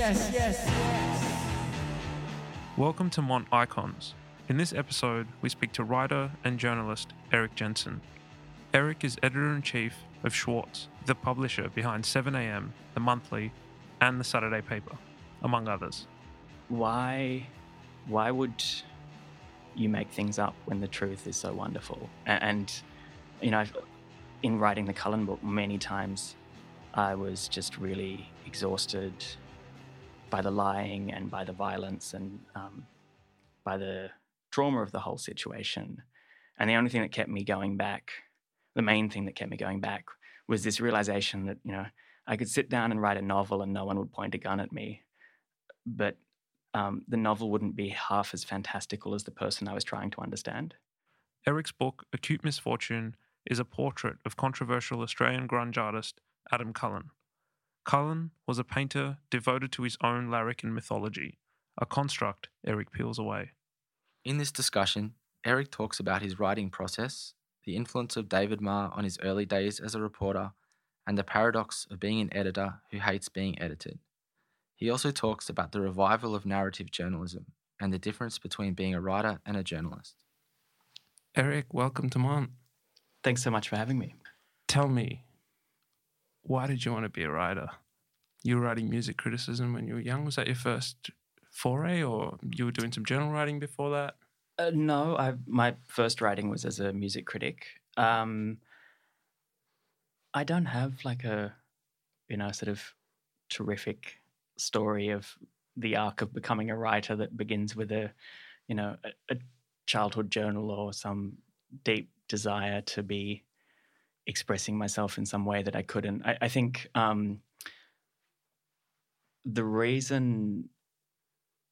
yes, yes, yes. Welcome to Mont Icons. In this episode, we speak to writer and journalist Erik Jensen. Erik is editor in chief of Schwartz, the publisher behind 7am, The Monthly, and The Saturday Paper, among others. Why, why would you make things up when the truth is so wonderful? And, you know, in writing the Cullen book, many times I was just really exhausted by the lying and by the violence and um, by the trauma of the whole situation. And the only thing that kept me going back, the main thing that kept me going back, was this realization that, you know, I could sit down and write a novel and no one would point a gun at me. But um, the novel wouldn't be half as fantastical as the person I was trying to understand. Eric's book, Acute Misfortune, is a portrait of controversial Australian grunge artist Adam Cullen. Cullen was a painter devoted to his own Larrikin mythology, a construct Erik peels away. In this discussion, Erik talks about his writing process, the influence of David Marr on his early days as a reporter, and the paradox of being an editor who hates being edited. He also talks about the revival of narrative journalism and the difference between being a writer and a journalist. Erik, welcome to Mont. Thanks so much for having me. Tell me, why did you want to be a writer? You were writing music criticism when you were young. Was that your first foray, or you were doing some journal writing before that? Uh, no, I, my first writing was as a music critic. Um, I don't have like a, you know, sort of terrific story of the arc of becoming a writer that begins with a, you know, a, a childhood journal or some deep desire to be expressing myself in some way that I couldn't. I, I think um, the reason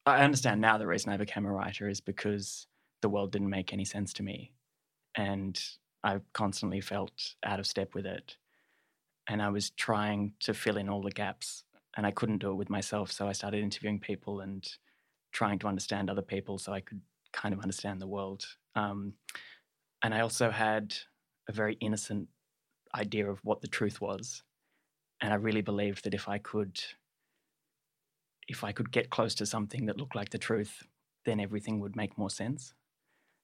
I understand now the reason I became a writer is because the world didn't make any sense to me. And I constantly felt out of step with it. And I was trying to fill in all the gaps and I couldn't do it with myself. So I started interviewing people and trying to understand other people so I could kind of understand the world. Um, and I also had a very innocent idea of what the truth was. And I really believed that if I could if I could get close to something that looked like the truth, then everything would make more sense.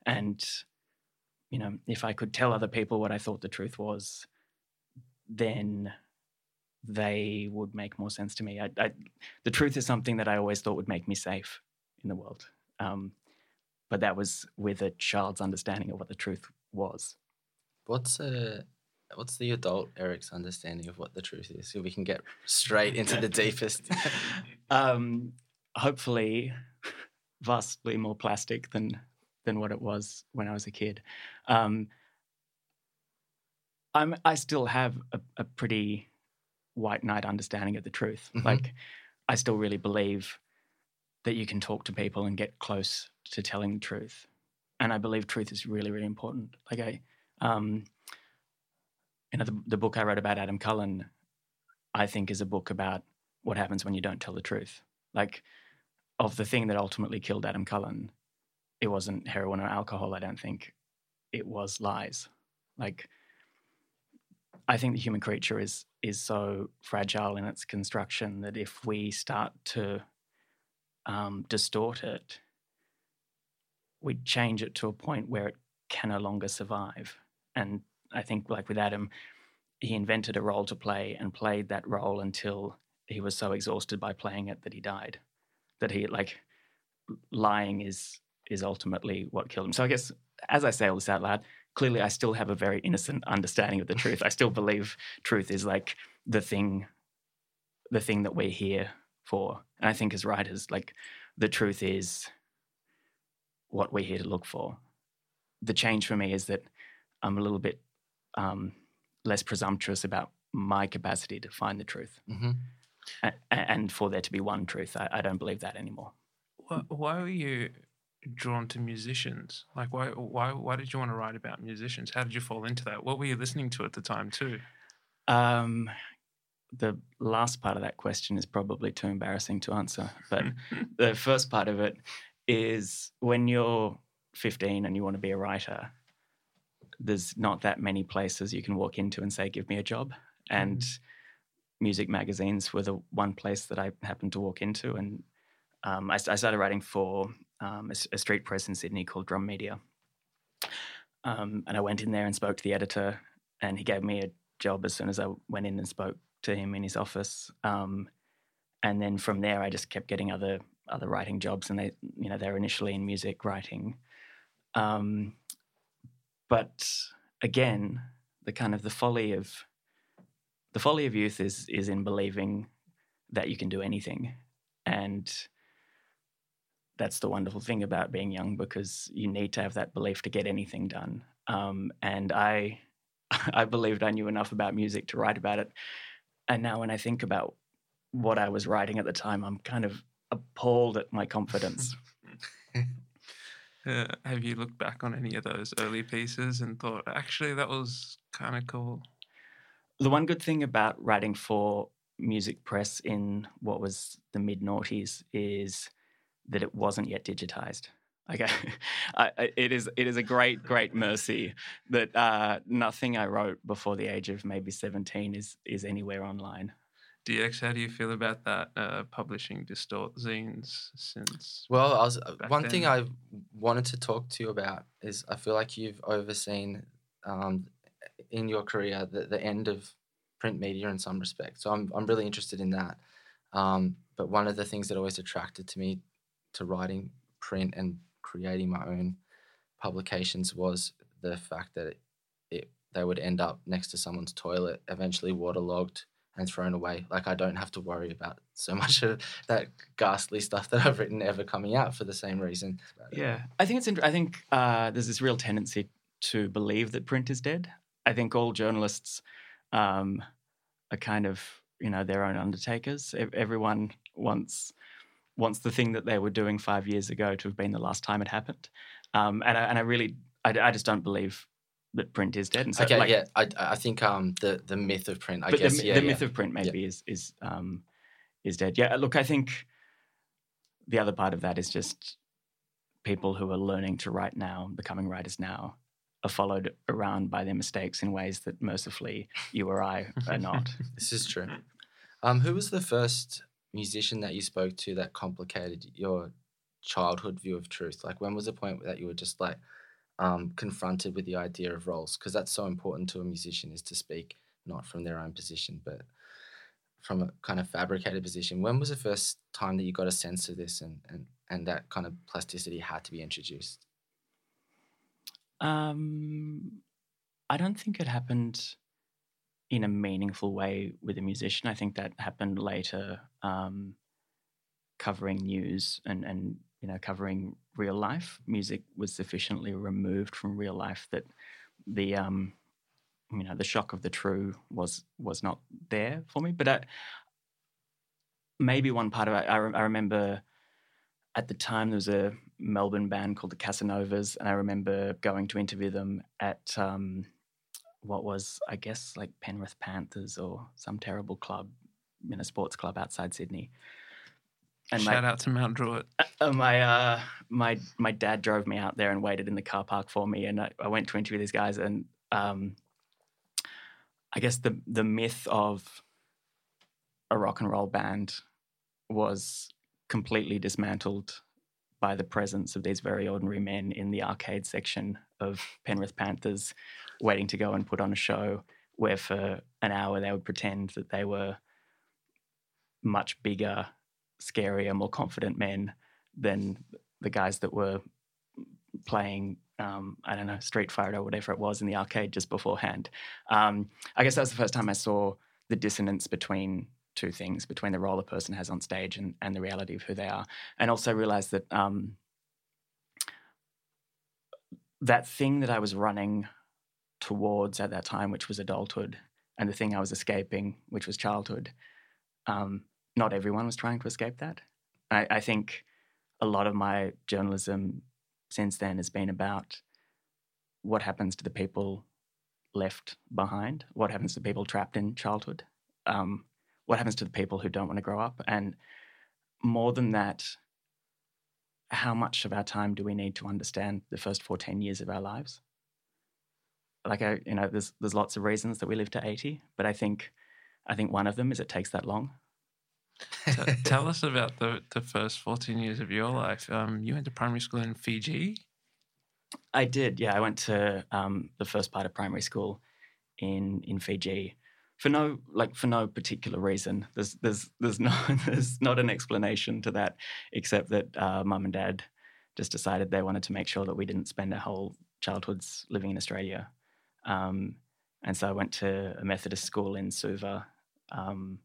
And, you know, if I could tell other people what I thought the truth was, then they would make more sense to me. I, I, the truth is something that I always thought would make me safe in the world. Um, but that was with a child's understanding of what the truth was. What's uh, what's the adult Erik's understanding of what the truth is? So we can get straight into the deepest. um, hopefully, vastly more plastic than than what it was when I was a kid. Um, I'm I still have a, a pretty white knight understanding of the truth. Mhm. Like I still really believe that you can talk to people and get close to telling the truth. And I believe truth is really, really important. Like I um you know, the, the book I wrote about Adam Cullen, I think is a book about what happens when you don't tell the truth. Like of the thing that ultimately killed Adam Cullen, it wasn't heroin or alcohol, I don't think. It was lies. Like I think the human creature is is so fragile in its construction that if we start to um, distort it, we change it to a point where it can no longer survive. And I think, like with Adam, he invented a role to play and played that role until he was so exhausted by playing it that he died. That he like lying is is ultimately what killed him. So I guess as I say all this out loud, clearly I still have a very innocent understanding of the truth. I still believe truth is like the thing the thing that we're here for. And I think as writers, like the truth is what we're here to look for. The change for me is that I'm a little bit um, less presumptuous about my capacity to find the truth hmm a- a- and for there to be one truth. I, I don't believe that anymore. Why, why were you drawn to musicians? Like, why, why, why did you want to write about musicians? How did you fall into that? What were you listening to at the time, too? Um, the last part of that question is probably too embarrassing to answer. But the first part of it is when you're 15 and you want to be a writer, there's not that many places you can walk into and say, Give me a job. And music magazines were the one place that I happened to walk into, and um, I, I, started writing for um, a, a, street press in Sydney called Drum Media. Um, and I went in there and spoke to the editor, and he gave me a job as soon as I went in and spoke to him in his office. Um, and then from there, I just kept getting other other writing jobs, and they, you know, they were initially in music writing. Um, but again, the kind of the folly of the folly of youth is is in believing that you can do anything, and that's the wonderful thing about being young because you need to have that belief to get anything done. Um, and I, I believed I knew enough about music to write about it. And now when I think about what I was writing at the time, I'm kind of appalled at my confidence. uh, have you looked back on any of those early pieces and thought, actually, that was kind of cool? The one good thing about writing for music press in what was the mid noughties is that it wasn't yet digitized. Okay, I, it is it is a great great mercy that uh, nothing I wrote before the age of maybe seventeen is is anywhere online. DX, how do you feel about that uh, publishing distort zines since? Well, I was uh, one then? thing I wanted to talk to you about is I feel like you've overseen um, in your career the, the end of print media in some respect. So I'm I'm really interested in that. Um, but one of the things that always attracted to me to writing print and creating my own publications was the fact that it, it they would end up next to someone's toilet, eventually waterlogged and thrown away. Like I don't have to worry about so much of that ghastly stuff that I've written ever coming out for the same reason. Yeah, I think it's. Int- I think uh, there's this real tendency to believe that print is dead. I think all journalists um, are kind of you know their own undertakers. Everyone wants wants the thing that they were doing five years ago to have been the last time it happened. Um, and, I, and I really, I, I, just don't believe that print is dead. And so, okay, like, yeah, I, I think um, the the myth of print, I guess, the, yeah, the yeah. myth of print maybe yeah. is is um, is dead. Yeah, look, I think the other part of that is just people who are learning to write now, becoming writers now, are followed around by their mistakes in ways that mercifully you or I are not. this is true. Um, who was the first musician that you spoke to that complicated your childhood view of truth? Like, when was the point that you were just like um, confronted with the idea of roles? Because that's so important to a musician is to speak not from their own position, but from a kind of fabricated position. When was the first time that you got a sense of this and, and, and that kind of plasticity had to be introduced? Um, I don't think it happened in a meaningful way with a musician. I think that happened later, um, covering news and and you know covering real life. Music was sufficiently removed from real life that the um, you know the shock of the true was was not there for me. But I, maybe one part of it, I, I remember at the time there was a Melbourne band called the Casanovas, and I remember going to interview them at um, what was, I guess, like Penrith Panthers or some terrible club in a sports club outside Sydney. And Shout my, out to Mount Druitt. Uh, my uh, my my dad drove me out there and waited in the car park for me, and I, I went to interview these guys. And um, I guess the the myth of a rock and roll band was completely dismantled by the presence of these very ordinary men in the arcade section of Penrith Panthers waiting to go and put on a show where for an hour they would pretend that they were much bigger, scarier, more confident men than the guys that were playing, um, I don't know, Street Fighter or whatever it was in the arcade just beforehand. Um, I guess that was the first time I saw the dissonance between two things, between the role a person has on stage and, and the reality of who they are. And also realized that um, that thing that I was running towards at that time, which was adulthood, and the thing I was escaping, which was childhood. Um, not everyone was trying to escape that. I, I, think a lot of my journalism since then has been about what happens to the people left behind, what happens to people trapped in childhood, um, what happens to the people who don't want to grow up, and more than that, how much of our time do we need to understand the first 14 years of our lives? like I, you know, there's there's lots of reasons that we live to 80, but I think I think one of them is it takes that long. T- tell us about the, the first 14 years of your life. Um, you went to primary school in Fiji. I did, yeah. I went to um, the first part of primary school in in Fiji for no like for no particular reason. There's there's there's no there's not an explanation to that except that uh, mum and dad just decided they wanted to make sure that we didn't spend our whole childhoods living in Australia. Um, and so I went to a Methodist school in Suva, um,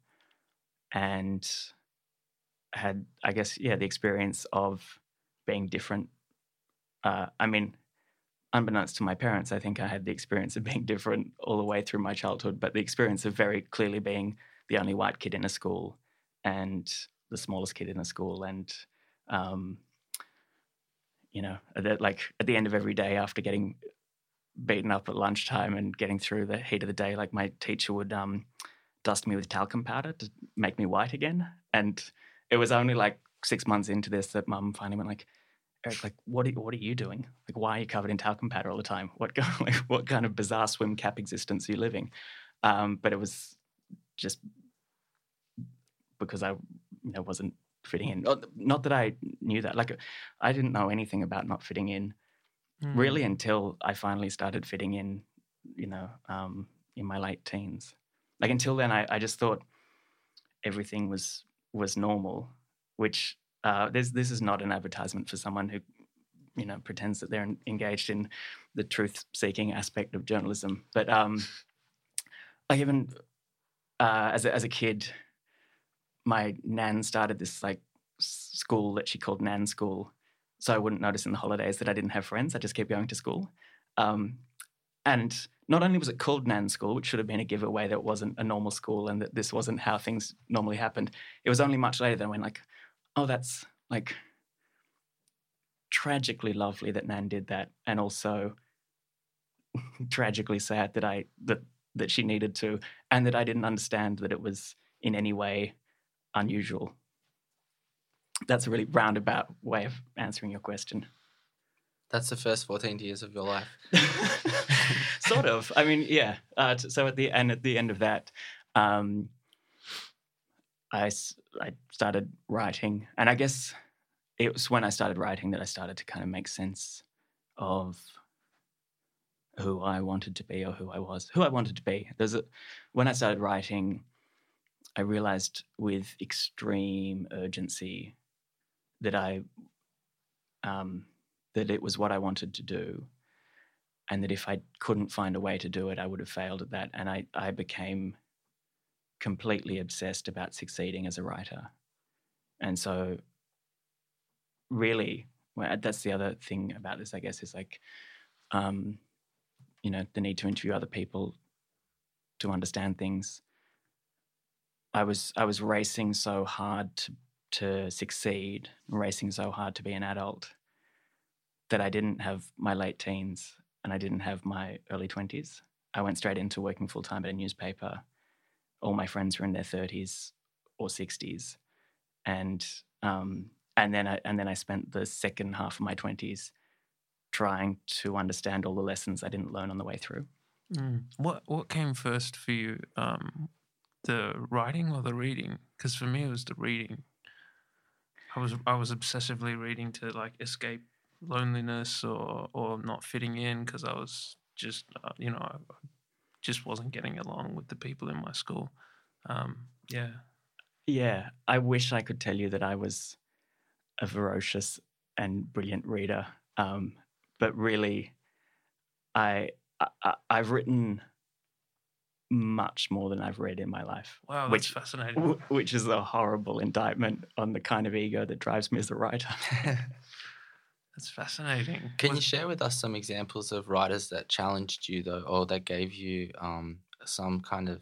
and had I guess yeah the experience of being different. Uh, I mean, unbeknownst to my parents, I think I had the experience of being different all the way through my childhood, but the experience of very clearly being the only white kid in a school and the smallest kid in a school. And, um, you know, that like at the end of every day after getting beaten up at lunchtime and getting through the heat of the day, like my teacher would um, dust me with talcum powder to make me white again. And it was only like six months into this that mum finally went like, Erik, like, what are, what are you doing? Like, why are you covered in talcum powder all the time? What, like, what kind of bizarre swim cap existence are you living? Um, but it was just because I, you know, wasn't fitting in. Not, not, that I knew that. Like, I didn't know anything about not fitting in, mm. really, until I finally started fitting in. You know, um, in my late teens. Like until then, I, I just thought everything was was normal, which uh, this this is not an advertisement for someone who you know pretends that they're engaged in the truth seeking aspect of journalism. But um i even uh, as a, as a kid my nan started this like school that she called nan school. So i wouldn't notice in the holidays that i didn't have friends. I just kept going to school. Um, and not only was it called nan school which should have been a giveaway that it wasn't a normal school and that this wasn't how things normally happened it was only much later that i went like oh, that's like tragically lovely that Nan did that, and also tragically sad that I that that she needed to, and that I didn't understand that it was in any way unusual. That's a really roundabout way of answering your question. That's the first 14 years of your life. sort of. I mean, yeah. Uh, so at the end, at the end of that, um, I, I started writing. And I guess it was when I started writing that I started to kind of make sense of who I wanted to be or who I was, who I wanted to be. There's a, when I started writing, I realized with extreme urgency that I um, that it was what I wanted to do, and that if I couldn't find a way to do it, I would have failed at that. And I I became completely obsessed about succeeding as a writer. And so, really, well, that's the other thing about this, I guess, is like, um, you know, the need to interview other people to understand things. I was I was racing so hard to to succeed, racing so hard to be an adult that I didn't have my late teens and I didn't have my early twenties. I went straight into working full time at a newspaper all my friends were in their 30s or 60s and um, and then I, and then I spent the second half of my 20s trying to understand all the lessons I didn't learn on the way through. Mm. What what came first for you, um, the writing or the reading? Because for me, it was the reading. I was I was obsessively reading to like escape loneliness or or not fitting in because I was just uh, you know I just wasn't getting along with the people in my school. Um, yeah. Yeah. I wish I could tell you that I was a ferocious and brilliant reader. Um, but really, I, I I've written much more than I've read in my life. Wow, that's which, fascinating. W- which is a horrible indictment on the kind of ego that drives me as a writer. That's fascinating. Can you share with us some examples of writers that challenged you, though, or that gave you um, some kind of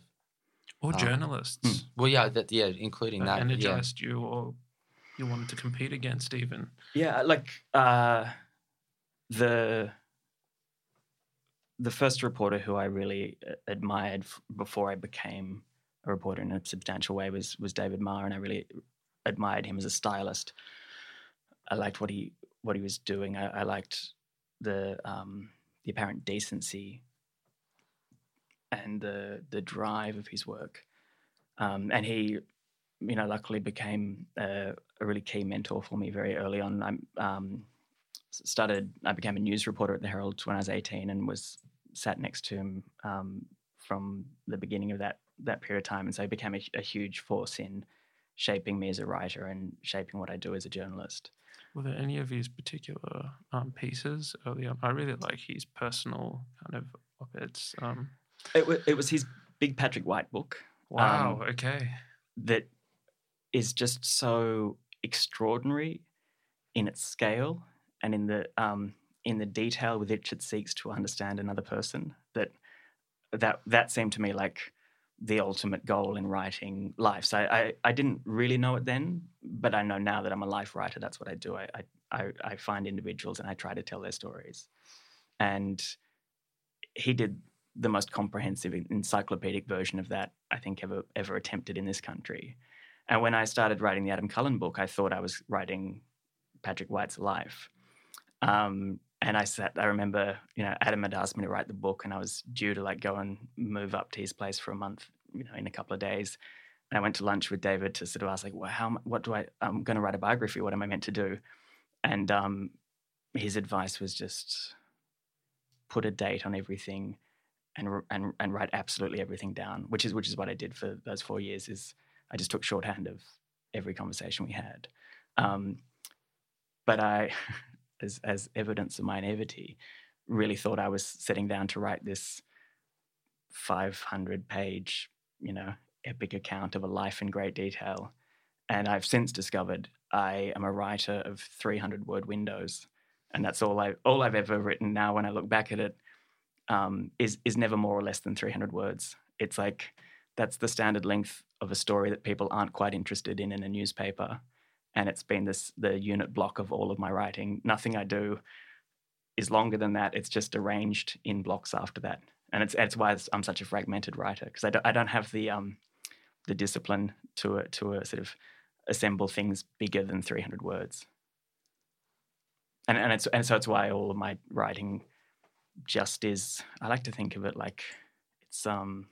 or um, journalists? Hmm. Well, yeah, that yeah, including that, that energized yeah. you, or you wanted to compete against, even. Yeah, like uh, the the first reporter who I really uh, admired before I became a reporter in a substantial way was was David Marr, and I really admired him as a stylist. I liked what he what he was doing. I, I liked the um, the apparent decency and the the drive of his work. Um, and he, you know, luckily became a, a, really key mentor for me very early on. I um, started, I became a news reporter at the Herald when I was 18 and was sat next to him um, from the beginning of that that period of time. And so he became a, a huge force in shaping me as a writer and shaping what I do as a journalist. Were there any of his particular um, pieces early on? I really like his personal kind of op-eds. Um, it, w- it was his Big Patrick White book. Wow. Um, okay. That is just so extraordinary in its scale and in the um, in the detail with which it seeks to understand another person. That that that seemed to me like the ultimate goal in writing life. So I, I, I, didn't really know it then, but I know now that I'm a life writer. That's what I do. I, I, I find individuals and I try to tell their stories. And he did the most comprehensive encyclopedic version of that I think ever ever attempted in this country. And when I started writing the Adam Cullen book, I thought I was writing Patrick White's life. Um, and I sat, I remember, you know, Adam had asked me to write the book and I was due to like go and move up to his place for a month, you know, in a couple of days. And I went to lunch with David to sort of ask like, well, how, what do I, I'm going to write a biography. What am I meant to do? And um, his advice was just put a date on everything and, and, and write absolutely everything down, which is, which is what I did for those four years is I just took shorthand of every conversation we had. Um, but I, as, as evidence of my naivety, really thought I was sitting down to write this 500 page, you know, epic account of a life in great detail. And I've since discovered I am a writer of 300 word windows. And that's all, I, all I've ever written now when I look back at it um, is is never more or less than 300 words. It's like that's the standard length of a story that people aren't quite interested in in a newspaper and it's been this the unit block of all of my writing. Nothing I do is longer than that. It's just arranged in blocks after that, and it's that's why I'm such a fragmented writer because I don't, I don't have the um the discipline to a, to a sort of assemble things bigger than 300 words. And and it's and so it's why all of my writing just is. I like to think of it like it's um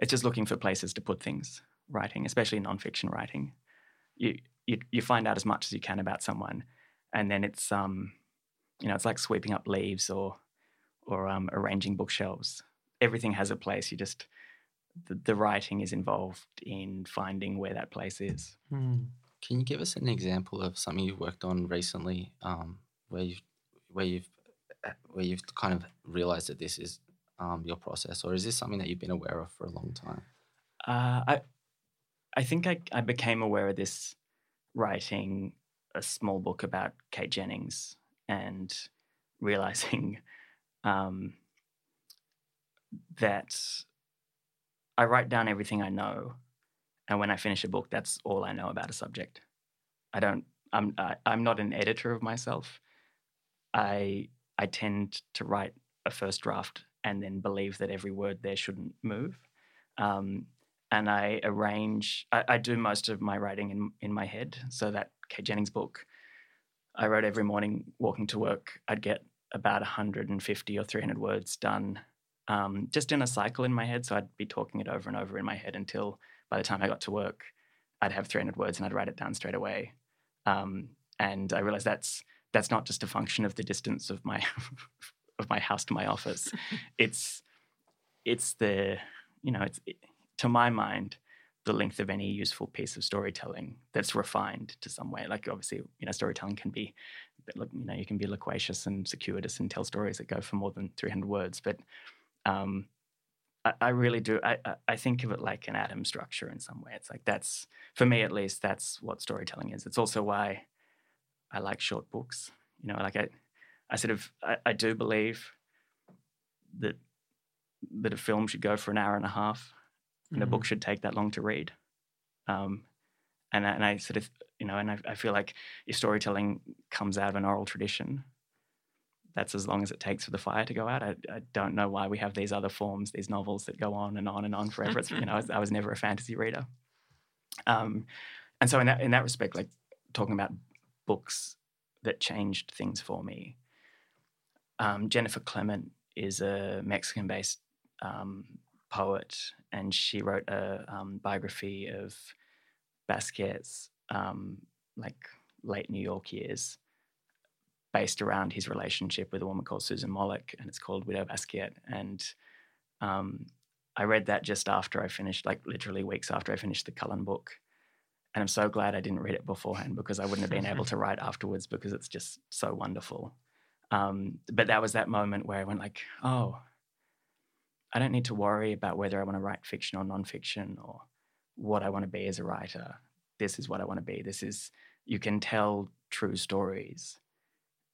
it's just looking for places to put things writing, especially nonfiction writing you, you you find out as much as you can about someone, and then it's um, you know, it's like sweeping up leaves or or um, arranging bookshelves. Everything has a place. You just the, the writing is involved in finding where that place is. Hmm. Can you give us an example of something you've worked on recently, um, where you've where you've uh, where you've kind of realized that this is um, your process, or is this something that you've been aware of for a long time? Uh, I I think I, I became aware of this writing a small book about Kate Jennings and realizing um, that I write down everything I know, and when I finish a book, that's all I know about a subject. I don't. I'm. I, I'm not an editor of myself. I I tend to write a first draft and then believe that every word there shouldn't move. Um, and I arrange. I, I, do most of my writing in in my head. So that Kate Jennings book, I wrote every morning walking to work. I'd get about 150 or 300 words done, um, just in a cycle in my head. So I'd be talking it over and over in my head until by the time I got to work, I'd have 300 words and I'd write it down straight away. Um, and I realized that's that's not just a function of the distance of my of my house to my office. it's it's the you know it's it, to my mind, the length of any useful piece of storytelling that's refined to some way. Like obviously, you know, storytelling can be, you know, you can be loquacious and circuitous and tell stories that go for more than 300 words. But um, I, I, really do. I, I think of it like an atom structure in some way. It's like that's, for me at least, that's what storytelling is. It's also why I like short books. You know, like I, I sort of, I, I do believe that that a film should go for an hour and a half and mm-hmm. a book should take that long to read. Um, and, and I sort of, you know, and I, I feel like if storytelling comes out of an oral tradition, that's as long as it takes for the fire to go out. I, I, don't know why we have these other forms, these novels that go on and on and on forever. It's, you know, I was, I was, never a fantasy reader. Um, and so in that, in that respect, like talking about books that changed things for me, um, Jennifer Clement is a Mexican-based um, poet, and she wrote a um, biography of Basquiat's um, like late New York years, based around his relationship with a woman called Suzanne Mallouk, and it's called Widow Basquiat. And um, I read that just after I finished, like literally weeks after I finished the Cullen book. And I'm so glad I didn't read it beforehand because I wouldn't have been able to write afterwards because it's just so wonderful. Um, but that was that moment where I went like, oh, I don't need to worry about whether I want to write fiction or nonfiction or what I want to be as a writer. This is what I want to be. This is you can tell true stories,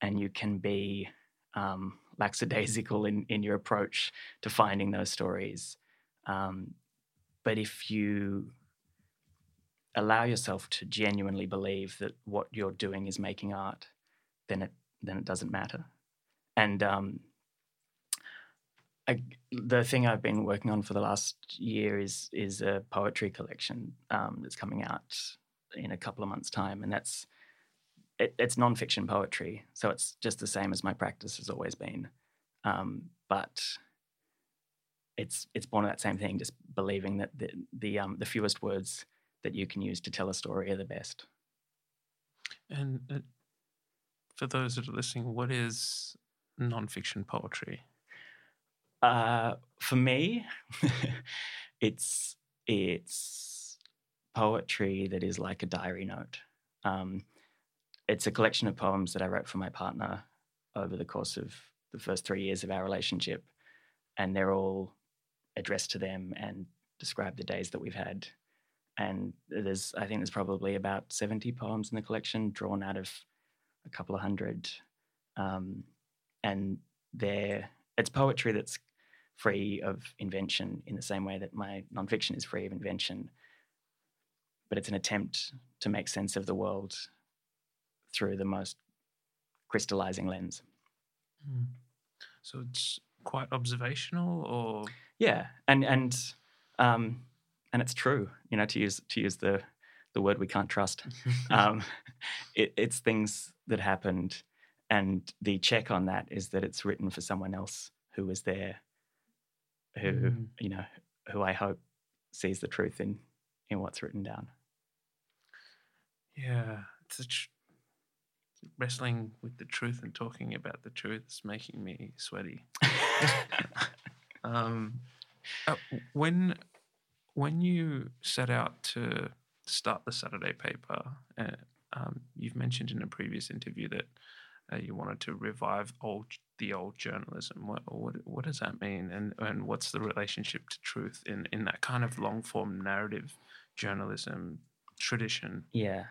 and you can be um, lackadaisical in in your approach to finding those stories. Um, but if you allow yourself to genuinely believe that what you're doing is making art, then it then it doesn't matter. And um, I, the thing I've been working on for the last year is is a poetry collection um, that's coming out in a couple of months' time, and that's it, it's nonfiction poetry, so it's just the same as my practice has always been, um, but it's it's born of that same thing, just believing that the the um, the fewest words that you can use to tell a story are the best. And uh, for those that are listening, what is nonfiction poetry? Uh, for me, it's it's poetry that is like a diary note. Um, it's a collection of poems that I wrote for my partner over the course of the first three years of our relationship, and they're all addressed to them and describe the days that we've had. And there's, I think, there's probably about seventy poems in the collection, drawn out of a couple of hundred, um, and they're it's poetry that's free of invention in the same way that my nonfiction is free of invention. But it's an attempt to make sense of the world through the most crystallizing lens. Mm. So it's quite observational, or yeah, and and um, and it's true. You know, to use to use the the word we can't trust. um, it, it's things that happened, and the check on that is that it's written for someone else who was there who mm. you know who I hope sees the truth in in what's written down. Yeah, it's tr- wrestling with the truth and talking about the truth is making me sweaty. um, uh, when when you set out to start the Saturday paper, uh, um, you've mentioned in a previous interview that uh, you wanted to revive old the old journalism. What what what does that mean, and and what's the relationship to truth in in that kind of long form narrative journalism tradition? Yeah,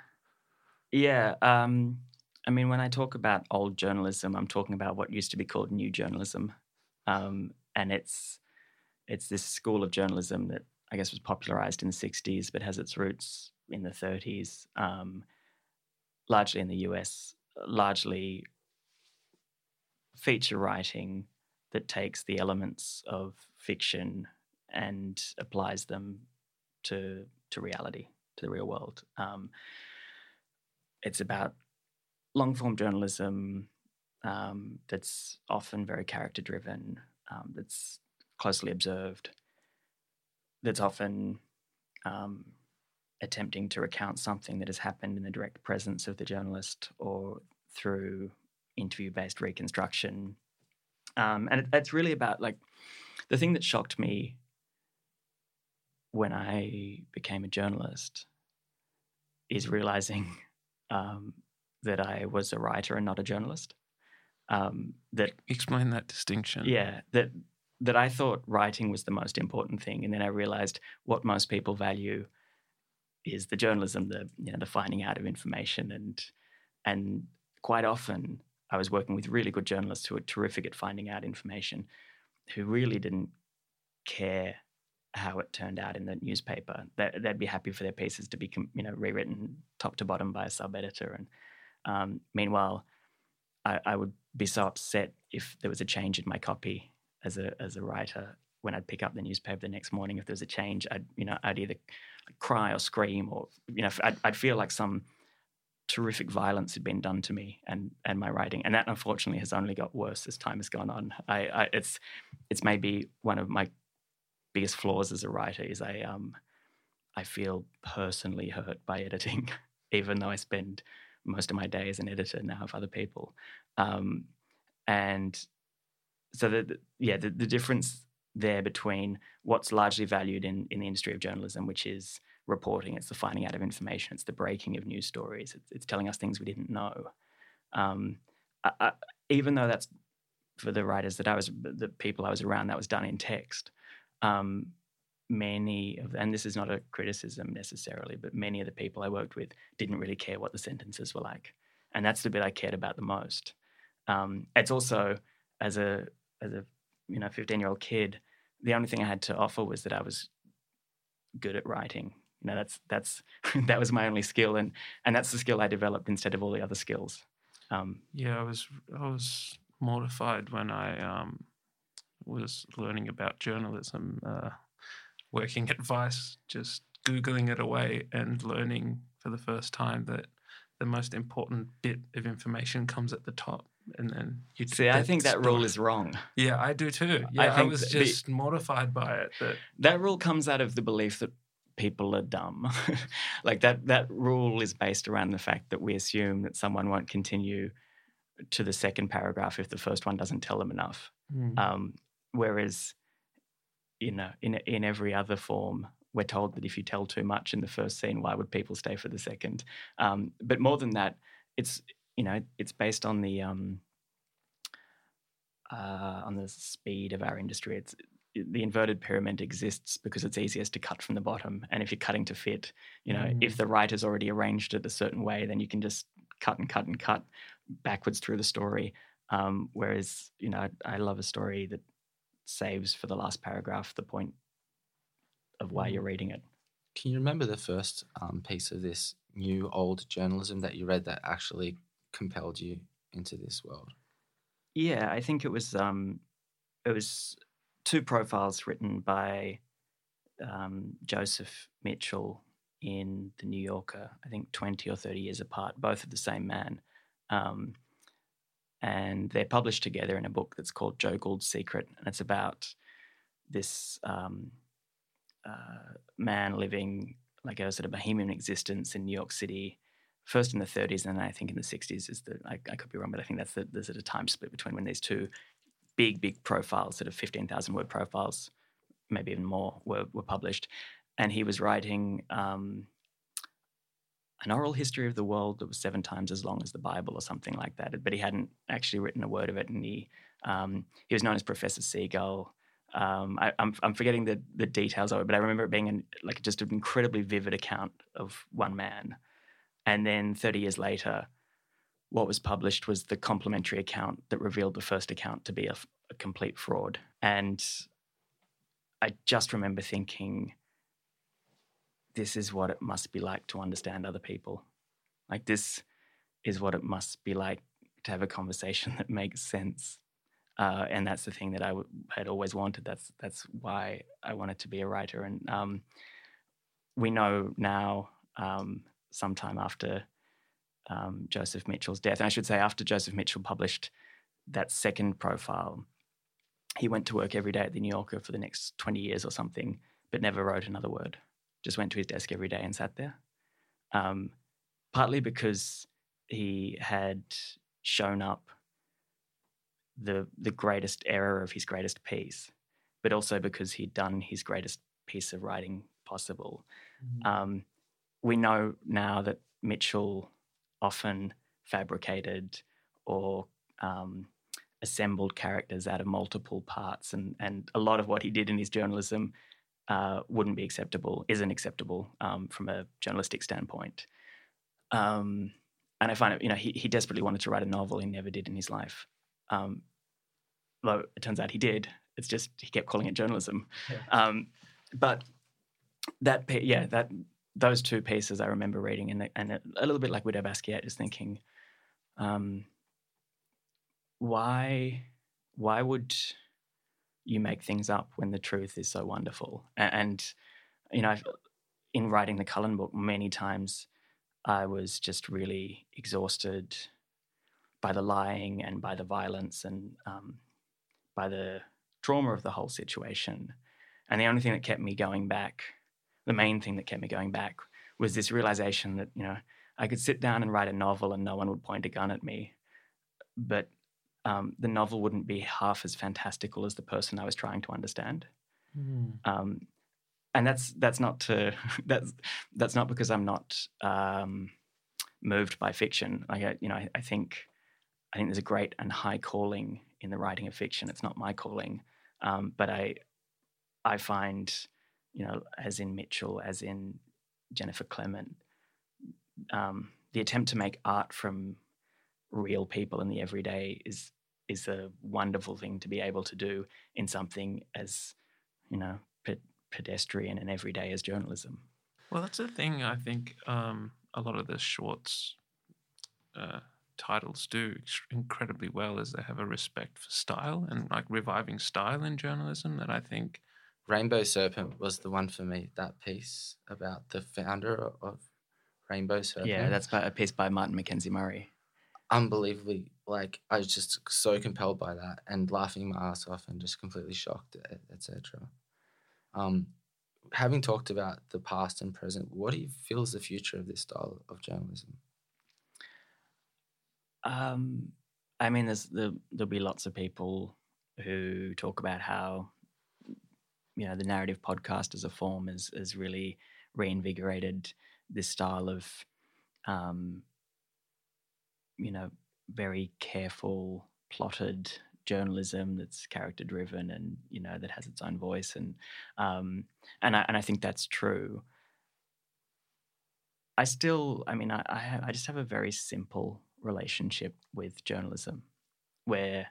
yeah. Um, I mean, when I talk about old journalism, I'm talking about what used to be called new journalism, um, and it's it's this school of journalism that I guess was popularized in the '60s, but has its roots in the 30s, um, largely in the US largely feature writing that takes the elements of fiction and applies them to to reality, to the real world. Um, it's about long form journalism um, that's often very character driven, um, that's closely observed, that's often um, attempting to recount something that has happened in the direct presence of the journalist or through interview based reconstruction. Um, and it, it's really about like the thing that shocked me when I became a journalist is realizing um, that I was a writer and not a journalist. Um, that explain that distinction. Yeah, that that I thought writing was the most important thing, and then I realized what most people value is the journalism, the you know the finding out of information, and and quite often I was working with really good journalists who were terrific at finding out information, who really didn't care how it turned out in the newspaper. They'd be happy for their pieces to be you know rewritten top to bottom by a sub editor, and um, meanwhile, I, I would be so upset if there was a change in my copy as a as a writer when I'd pick up the newspaper the next morning, if there was a change, I'd you know I'd either cry or scream, or you know I'd, I'd feel like some terrific violence had been done to me and and my writing, and that unfortunately has only got worse as time has gone on. I, I it's it's maybe one of my biggest flaws as a writer is I um I feel personally hurt by editing, even though I spend most of my day as an editor now of other people. Um, and so the, yeah, the, the difference there between what's largely valued in, in the industry of journalism, which is reporting, it's the finding out of information, it's the breaking of news stories, it's, it's telling us things we didn't know. Um, I, I, even though that's for the writers that I was, the people I was around, that was done in text. Um, many of, and this is not a criticism necessarily, but many of the people I worked with didn't really care what the sentences were like, and that's the bit I cared about the most. Um, it's also as a as a you know 15 year old kid, the only thing I had to offer was that I was good at writing. You know, that's that's that was my only skill, and and that's the skill I developed instead of all the other skills. Um, yeah, I was I was mortified when I um, was learning about journalism, uh, working at Vice, just googling it away and learning for the first time that the most important bit of information comes at the top and then you see. I think that rule is wrong. Yeah, I do too. Yeah, I, I was just the, mortified by it. That that rule comes out of the belief that people are dumb. like that that rule is based around the fact that we assume that someone won't continue to the second paragraph if the first one doesn't tell them enough. Mm. Um, whereas, you know, in in every other form, we're told that if you tell too much in the first scene, why would people stay for the second? Um, but more than that, it's you know, it's based on the um, uh, on the speed of our industry. It's the inverted pyramid exists because it's easiest to cut from the bottom. And if you're cutting to fit, you know, mm. if the writer's already arranged it a certain way, then you can just cut and cut and cut backwards through the story. Um, whereas, you know, I, I, love a story that saves for the last paragraph the point of why you're mm. reading it. Can you remember the first um, piece of this new old journalism that you read that actually compelled you into this world? Yeah, I think it was um, it was two profiles written by um, Joseph Mitchell in the New Yorker. I think twenty or thirty years apart, both of the same man, um, and they're published together in a book that's called Joe Gould's Secret, and it's about this um, uh, man living like a sort of bohemian existence in New York City first in the 30s and then I think in the 60s is the I, I, could be wrong, but I think that's the there's a time split between when these two big big profiles, sort of 15,000 word profiles, maybe even more, were were published, and he was writing. Um, an oral history of the world that was seven times as long as the Bible or something like that, but he hadn't actually written a word of it, and he um, he was known as Professor Seagull. Um, I, am I'm, I'm forgetting the the details of it, but I remember it being an, like just an incredibly vivid account of one man. And then 30 years later, what was published was the complementary account that revealed the first account to be a, a complete fraud. And I just remember thinking, this is what it must be like to understand other people. Like, this is what it must be like to have a conversation that makes sense. Uh, and that's the thing that I w- had always wanted. That's that's why I wanted to be a writer. And um, we know now um, sometime after um, Joseph Mitchell's death. And I should say, after Joseph Mitchell published that second profile, he went to work every day at the New Yorker for the next 20 years or something, but never wrote another word. Just went to his desk every day and sat there. Um, partly because he had shown up the the greatest error of his greatest piece, but also because he'd done his greatest piece of writing possible. Mm-hmm. Um, we know now that Mitchell often fabricated or um, assembled characters out of multiple parts, and and a lot of what he did in his journalism uh, wouldn't be acceptable, isn't acceptable um, from a journalistic standpoint. Um, and I find it, you know, he, he desperately wanted to write a novel, he never did in his life. Um, though it turns out he did. It's just he kept calling it journalism. Yeah. Um, but that, yeah, that those two pieces I remember reading, and, and a little bit like Widow Basquiat, is thinking, um, why, why would you make things up when the truth is so wonderful? And, and you know, in writing the Cullen book, many times I was just really exhausted by the lying and by the violence and um, by the trauma of the whole situation. And the only thing that kept me going back, the main thing that kept me going back, was this realization that you know I could sit down and write a novel and no one would point a gun at me, but um, the novel wouldn't be half as fantastical as the person I was trying to understand. Mm. Um, and that's that's not to that's that's not because I'm not um, moved by fiction. Like I, you know, I, I think I think there's a great and high calling in the writing of fiction. It's not my calling, um, but I I find you know, as in Mitchell, as in Jennifer Clement, um, the attempt to make art from real people in the everyday is is a wonderful thing to be able to do in something as you know pe- pedestrian and everyday as journalism. Well, that's the thing. I think um, a lot of the Schwartz uh, titles do incredibly well, is they have a respect for style and like reviving style in journalism. That I think Rainbow Serpent was the one for me. That piece about the founder of Rainbow Serpent. Yeah, that's a piece by Martin McKenzie Murray. unbelievably like I was just so compelled by that and laughing my ass off and just completely shocked, etc. Um, having talked about the past and present, what do you feel is the future of this style of journalism? Um, I mean, there's the, there'll be lots of people who talk about how you know the narrative podcast as a form has has really reinvigorated this style of um, you know very careful plotted journalism that's character driven and you know that has its own voice and um, and I, and I think that's true. I still, I mean, I I, ha- I just have a very simple relationship with journalism, where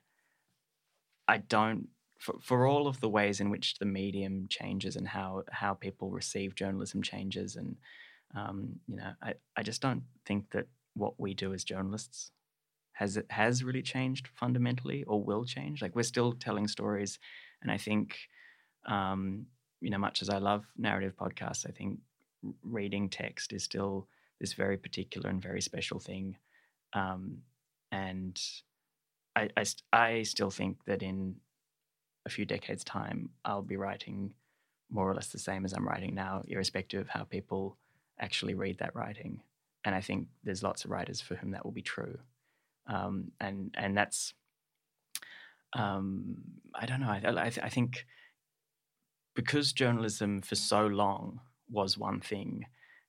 I don't for, for all of the ways in which the medium changes and how how people receive journalism changes and um, you know I, I just don't think that what we do as journalists has has really changed fundamentally or will change. Like we're still telling stories and I think um, you know much as I love narrative podcasts I think reading text is still this very particular and very special thing. Um, and I, I, I still think that in a few decades' time, I'll be writing more or less the same as I'm writing now, irrespective of how people actually read that writing. And I think there's lots of writers for whom that will be true. Um, and and that's um, I don't know. I, I, I think because journalism for so long was one thing,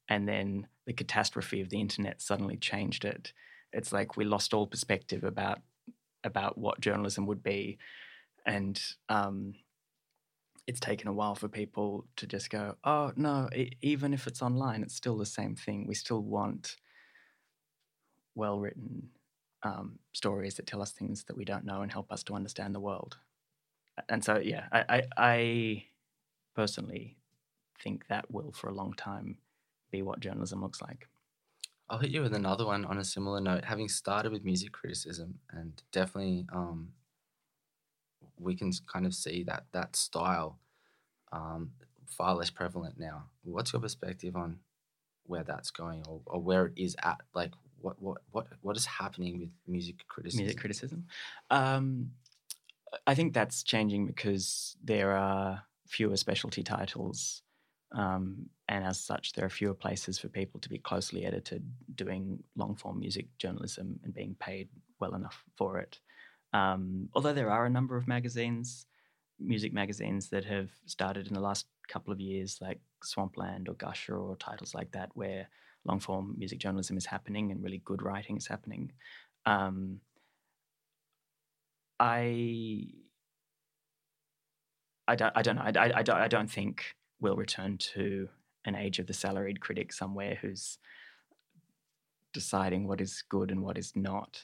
and then the catastrophe of the internet suddenly changed it. It's like we lost all perspective about about what journalism would be, and um, it's taken a while for people to just go, oh no, e- even if it's online, it's still the same thing. We still want well written um, stories that tell us things that we don't know and help us to understand the world. And so, yeah, I, I, I personally think that will, for a long time, be what journalism looks like. I'll hit you with another one on a similar note. Having started with music criticism, and definitely um, we can kind of see that that style um, far less prevalent now. What's your perspective on where that's going, or, or where it is at? Like, what what what what is happening with music criticism? music criticism. Um, I think that's changing because there are fewer specialty titles, um, and as such, there are fewer places for people to be closely edited, doing long form music journalism and being paid well enough for it. Um, although there are a number of magazines, music magazines that have started in the last couple of years, like Swampland or Gusher or titles like that, where long form music journalism is happening and really good writing is happening. Um, I I don't I don't know I, I, I don't I don't think we'll return to an age of the salaried critic somewhere who's deciding what is good and what is not.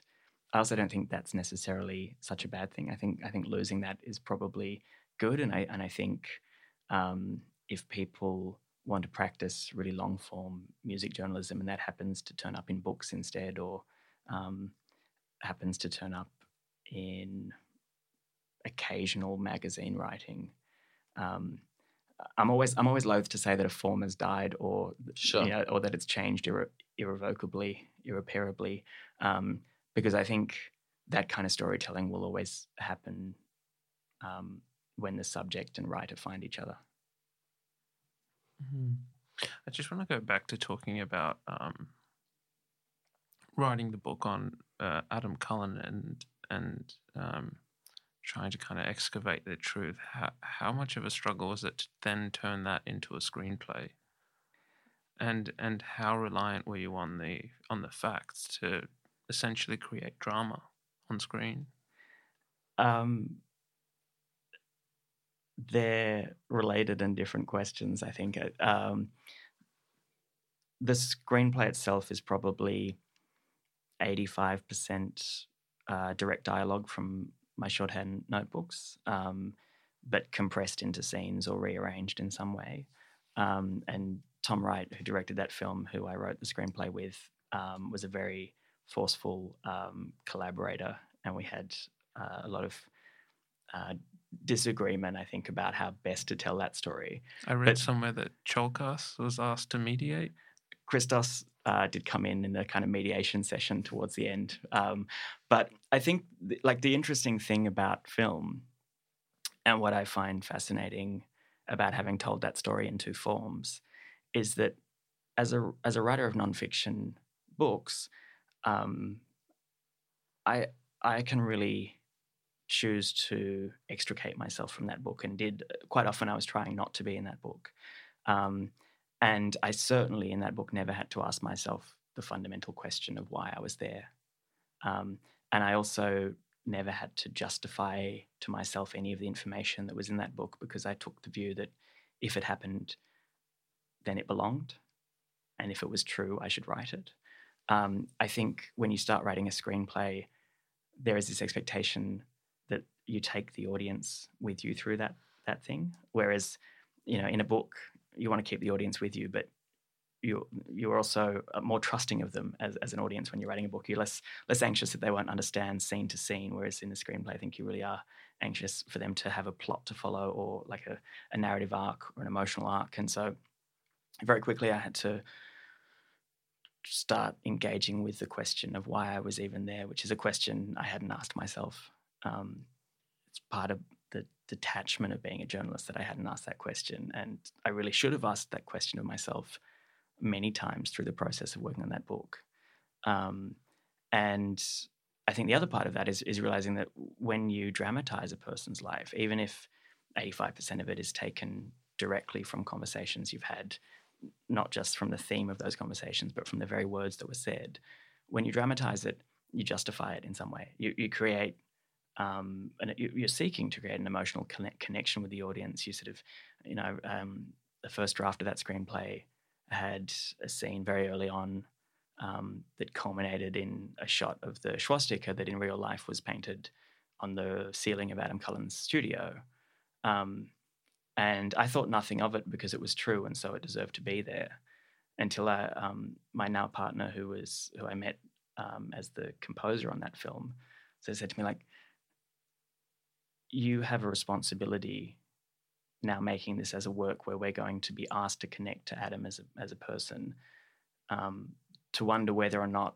I also don't think that's necessarily such a bad thing. I think I think losing that is probably good, and I and I think um, if people want to practice really long form music journalism, and that happens to turn up in books instead, or um, happens to turn up in occasional magazine writing. Um, I'm always I'm always loath to say that a form has died or Sure. you know, or that it's changed irre- irrevocably, irreparably, um, because I think that kind of storytelling will always happen um, when the subject and writer find each other. Mhm. I just want to go back to talking about um, writing the book on uh, Adam Cullen and and um, trying to kind of excavate the truth. How how much of a struggle was it to then turn that into a screenplay? And and how reliant were you on the on the facts to essentially create drama on screen? Um, they're related and different questions, I think. Um, the screenplay itself is probably 85% uh, direct dialogue from my shorthand notebooks, um, but compressed into scenes or rearranged in some way. Um, and Tom Wright, who directed that film, who I wrote the screenplay with, um, was a very forceful um, collaborator, and we had uh, a lot of uh, disagreement, I think, about how best to tell that story. I read But- somewhere that Tsiolkas was asked to mediate. Christos uh, did come in in a kind of mediation session towards the end. Um, but I think, th- like, the interesting thing about film and what I find fascinating about having told that story in two forms is that as a as a writer of nonfiction books, um, I I can really choose to extricate myself from that book, and did quite often. I was trying not to be in that book. Um, and I certainly in that book never had to ask myself the fundamental question of why I was there. Um, and I also never had to justify to myself any of the information that was in that book because I took the view that if it happened, then it belonged. And if it was true, I should write it. Um, I think when you start writing a screenplay, there is this expectation that you take the audience with you through that that thing. Whereas, you know, in a book, you want to keep the audience with you, but you you're also uh, more trusting of them as, as an audience when you're writing a book. You're less less anxious that they won't understand scene to scene. Whereas in the screenplay, I think you really are anxious for them to have a plot to follow or like a, a narrative arc or an emotional arc. And so, very quickly, I had to start engaging with the question of why I was even there, which is a question I hadn't asked myself. Um, it's part of the detachment of being a journalist that I hadn't asked that question. And I really should have asked that question of myself many times through the process of working on that book. Um, and I think the other part of that is, is realizing that when you dramatize a person's life, even if 85% of it is taken directly from conversations you've had, not just from the theme of those conversations, but from the very words that were said, when you dramatize it, you justify it in some way. You, you create um, and you- you're seeking to create an emotional connect, connection with the audience. You sort of, you know, um, the first draft of that screenplay had a scene very early on um, that culminated in a shot of the swastika that in real life was painted on the ceiling of Adam Cullen's studio. Um, and I thought nothing of it because it was true, and so it deserved to be there. Until I, um, my now partner, who was who I met um, as the composer on that film, so said to me like, "You have a responsibility now making this as a work where we're going to be asked to connect to Adam as a as a person, um, to wonder whether or not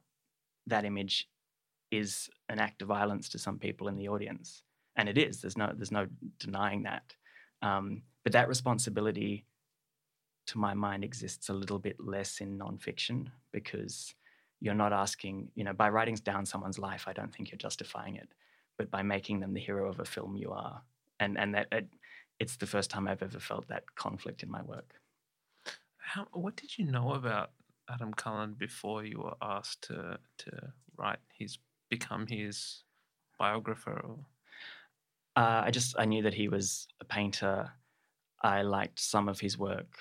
that image is an act of violence to some people in the audience, and it is. There's no there's no denying that. Um, but that responsibility, to my mind, exists a little bit less in nonfiction because you're not asking, you know, by writing down someone's life, I don't think you're justifying it, but by making them the hero of a film, you are. And and that it, it's the first time I've ever felt that conflict in my work. How, what did you know about Adam Cullen before you were asked to to write his become his biographer? Or, Uh, I just I knew that he was a painter. I liked some of his work,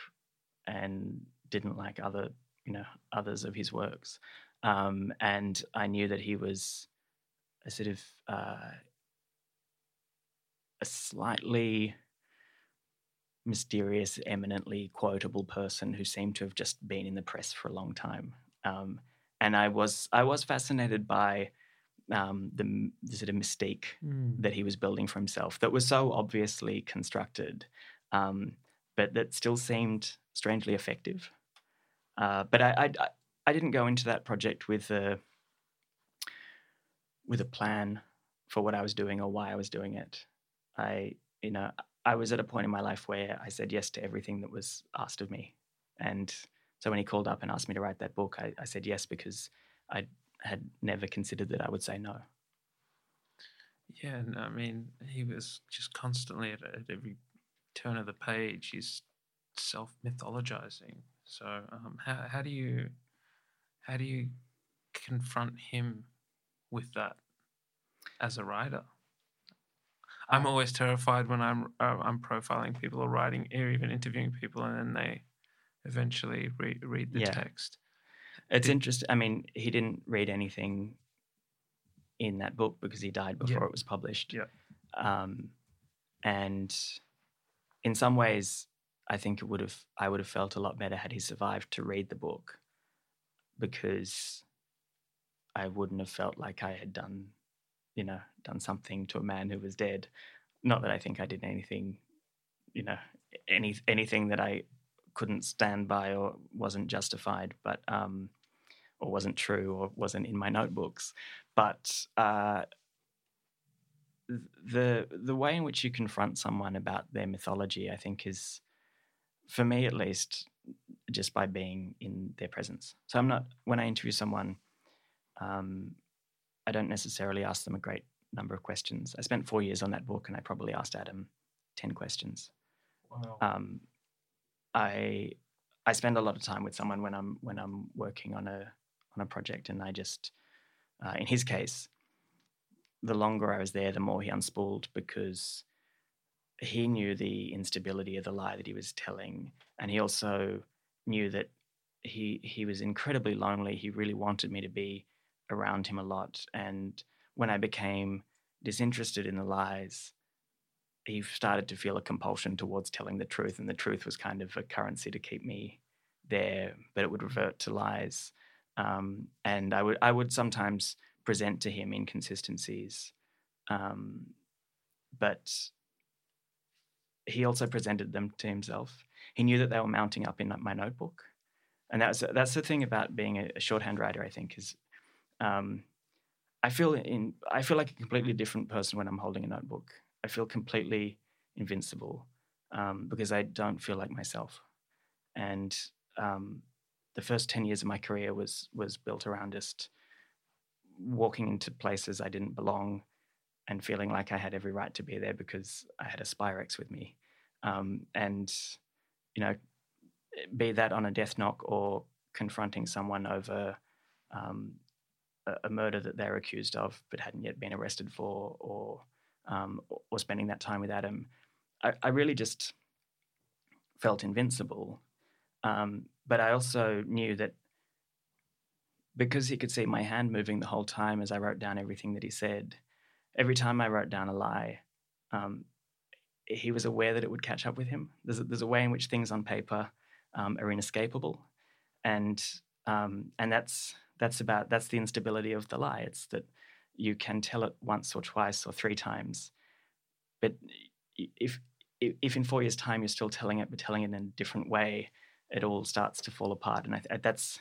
and didn't like other you know others of his works. Um, and I knew that he was a sort of uh, a slightly mysterious, eminently quotable person who seemed to have just been in the press for a long time. Um, and I was I was fascinated by um, the, the sort of mystique that he was building for himself that was so obviously constructed, um, but that still seemed strangely effective. Uh, but I, I, I didn't go into that project with a with a plan for what I was doing or why I was doing it. I, you know, I was at a point in my life where I said yes to everything that was asked of me. And so when he called up and asked me to write that book, I, I said yes because I had never considered that I would say no. Yeah, and I mean, he was just constantly at, at every turn of the page, he's self mythologizing. So, um, how how do you how do you confront him with that as a writer? I'm always terrified when I'm uh, I'm profiling people or writing or even interviewing people, and then they eventually read read the Yeah. text. It's Did- interesting. I mean, he didn't read anything in that book because he died before Yeah. it was published. Yeah. Um, and in some ways, I think it would have. I would have felt a lot better had he survived to read the book, because I wouldn't have felt like I had done, you know, done something to a man who was dead. Not that I think I did anything, you know, any anything that I couldn't stand by or wasn't justified, but um, or wasn't true or wasn't in my notebooks. But uh, the the way in which you confront someone about their mythology, I think, is for me at least, just by being in their presence. So I'm not when I interview someone, um, I don't necessarily ask them a great number of questions. I spent four years on that book, and I probably asked Adam ten questions Wow. um, I I spend a lot of time with someone when I'm when I'm working on a on a project, and I just uh, in his case, the longer I was there, the more he unspooled because he knew the instability of the lie that he was telling, and he also knew that he he was incredibly lonely. He really wanted me to be around him a lot, and when I became disinterested in the lies, he started to feel a compulsion towards telling the truth, and the truth was kind of a currency to keep me there, but it would revert to lies. Um, and I would I would sometimes present to him inconsistencies, um, but he also presented them to himself. He knew that they were mounting up in my notebook, and that's that's the thing about being a, a shorthand writer. I think is um, I feel in I feel like a completely different person when I'm holding a notebook. I feel completely invincible um, because I don't feel like myself. And um, the first ten years of my career was was built around just walking into places I didn't belong and feeling like I had every right to be there because I had a Spirax with me. Um, and you know, be that on a death knock or confronting someone over um, a, a murder that they're accused of but hadn't yet been arrested for, or um, or spending that time with Adam, I, I really just felt invincible. Um, but I also knew that because he could see my hand moving the whole time as I wrote down everything that he said, every time I wrote down a lie, um, he was aware that it would catch up with him. There's a, there's a way in which things on paper um, are inescapable, and um, and that's that's about that's the instability of the lie. It's that you can tell it once or twice or three times, but if if in four years' time you're still telling it, but telling it in a different way, it all starts to fall apart. And I, th- that's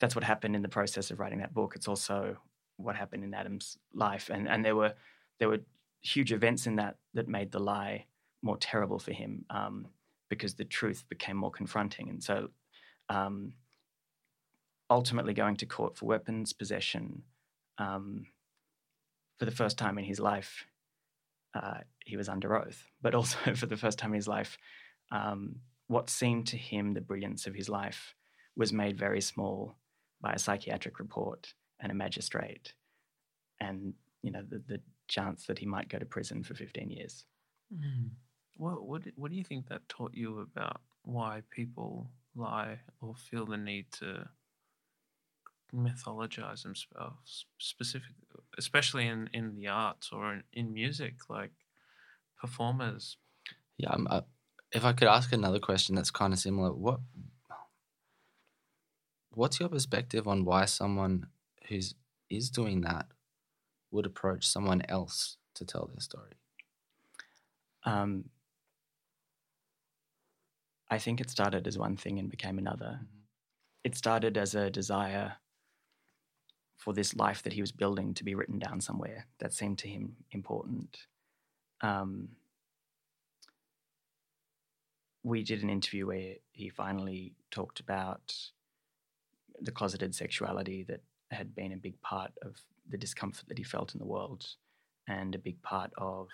that's what happened in the process of writing that book. It's also what happened in Adam's life, and and there were there were huge events in that that made the lie more terrible for him um, because the truth became more confronting, and so. Um, ultimately, going to court for weapons possession um, for the first time in his life, uh, he was under oath. But also, for the first time in his life, um, what seemed to him the brilliance of his life was made very small by a psychiatric report and a magistrate, and you know the, the chance that he might go to prison for 15 years. Mm. What what do- what do you think that taught you about why people lie or feel the need to mythologize themselves, specific, especially in in the arts or in, in music, like performers? Yeah, uh, if I could ask another question that's kind of similar, what what's your perspective on why someone who's is doing that would approach someone else to tell their story? Um, I think it started as one thing and became another. It started as a desire for this life that he was building to be written down somewhere that seemed to him important. Um, we did an interview where he finally talked about the closeted sexuality that had been a big part of the discomfort that he felt in the world and a big part of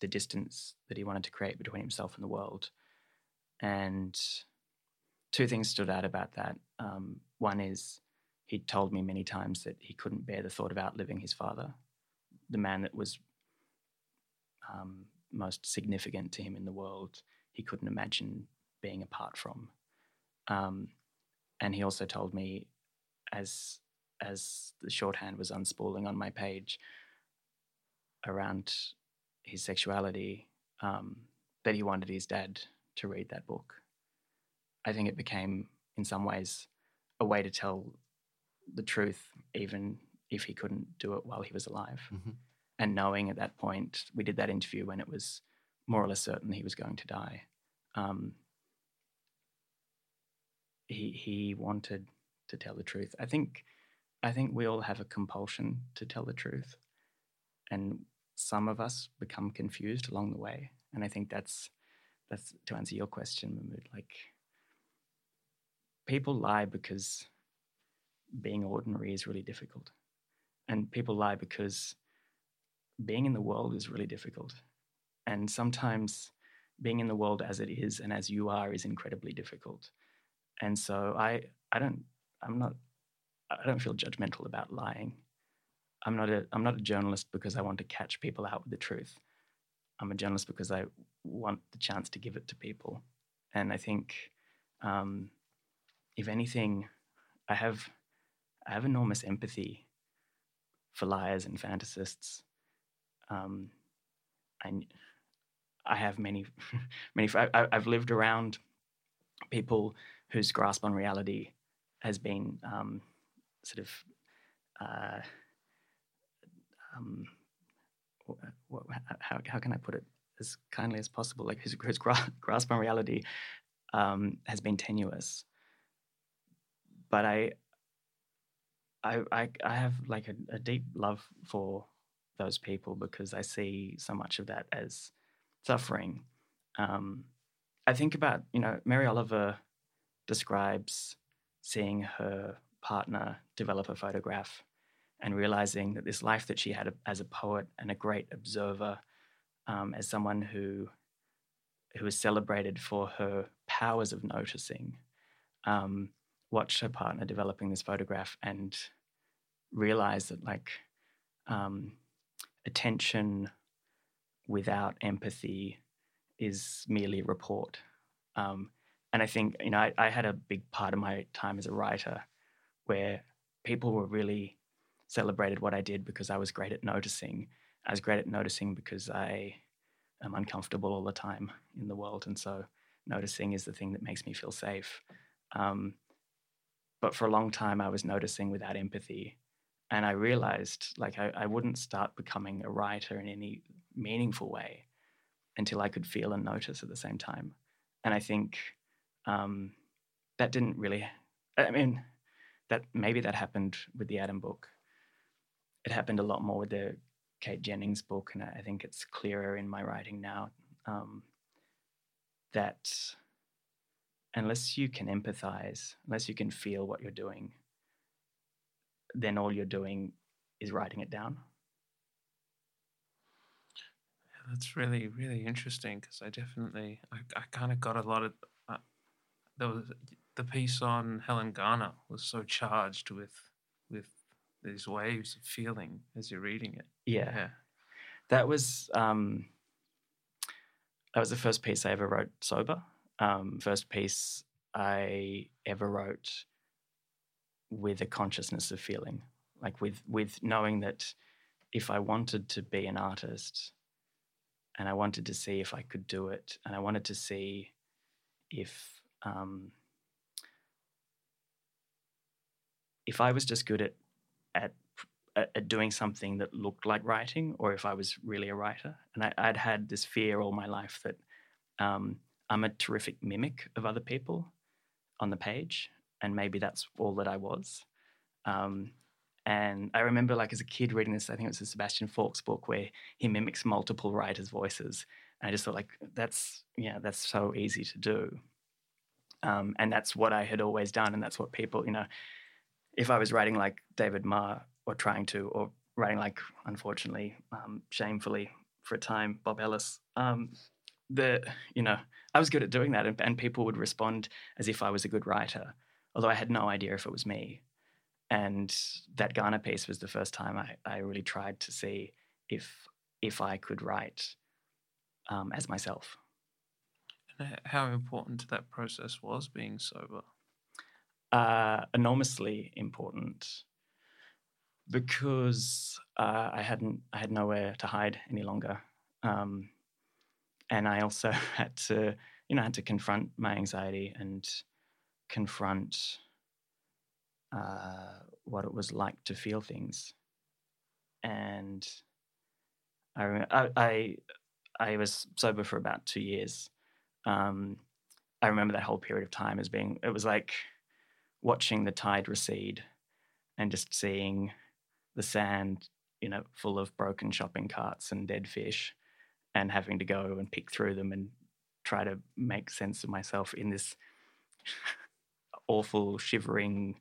the distance that he wanted to create between himself and the world. And two things stood out about that. Um, one is he'd told me many times that he couldn't bear the thought of outliving his father, the man that was um, most significant to him in the world. He couldn't imagine being apart from. Um, and he also told me, as as the shorthand was unspooling on my page around his sexuality, um, that he wanted his dad to read that book. I think it became, in some ways, a way to tell the truth, even if he couldn't do it while he was alive. Mm-hmm. And knowing at that point, we did that interview when it was more or less certain he was going to die. Um, he he wanted to tell the truth. I think I think we all have a compulsion to tell the truth, and some of us become confused along the way. And I think that's that's to answer your question, Mahmood. Like people lie because being ordinary is really difficult, and people lie because being in the world is really difficult, and sometimes being in the world as it is and as you are is incredibly difficult. And so I I don't I'm not I don't feel judgmental about lying. I'm not a I'm not a journalist because I want to catch people out with the truth. I'm a journalist because I want the chance to give it to people. And I think, um, if anything, I have I have enormous empathy for liars and fantasists. Um, and I have many many. I, I've lived around people whose grasp on reality has been um, sort of uh, um, what, how, how can I put it as kindly as possible? Like whose his grasp on reality um, has been tenuous, but I, I, I, I have like a, a, deep love for those people because I see so much of that as suffering. Um, I think about you know Mary Oliver describes seeing her partner develop a photograph and realizing that this life that she had as a poet and a great observer, um, as someone who who was celebrated for her powers of noticing, um, watched her partner developing this photograph and realized that like um, attention without empathy is merely a report. Um, and I think you know I, I had a big part of my time as a writer where people were really celebrated what I did because I was great at noticing. I was great at noticing because I am uncomfortable all the time in the world, and so noticing is the thing that makes me feel safe. Um, but for a long time, I was noticing without empathy, and I realized like I, I wouldn't start becoming a writer in any meaningful way until I could feel and notice at the same time. And I think um, that didn't really. I mean, that maybe that happened with the Adam book. It happened a lot more with the Kate Jennings book, and I think it's clearer in my writing now um, that unless you can empathize, unless you can feel what you're doing, then all you're doing is writing it down. That's really, really interesting because I definitely, I, I kind of got a lot of, uh, there was the piece on Helen Garner was so charged with with these waves of feeling as you're reading it. Yeah, yeah. that was um, that was the first piece I ever wrote sober. Um, first piece I ever wrote with a consciousness of feeling, like with with knowing that if I wanted to be an artist, and I wanted to see if I could do it, and I wanted to see if um, if I was just good at at at doing something that looked like writing, or if I was really a writer. And I, would had this fear all my life that um, I'm a terrific mimic of other people on the page, and maybe that's all that I was. Um, and I remember, like as a kid, reading this. I think it was a Sebastian Faulks book where he mimics multiple writers' voices, And I just thought like that's yeah, that's so easy to do. Um, and that's what I had always done, and that's what people, you know, if I was writing like David Marr or trying to, or writing like, unfortunately, um, shamefully for a time, Bob Ellis, um, the you know, I was good at doing that, and, and people would respond as if I was a good writer, although I had no idea if it was me. And that Garner piece was the first time I, I really tried to see if if I could write um, as myself. And how important that process was being sober. uh, enormously important because uh, I hadn't I had nowhere to hide any longer, um, and I also had to you know had to confront my anxiety and confront uh, what it was like to feel things, and I rem- I I, I was sober for about two years. Um, I remember that whole period of time as being it was like watching the tide recede and just seeing the sand, you know, full of broken shopping carts and dead fish, and having to go and pick through them and try to make sense of myself in this awful, shivering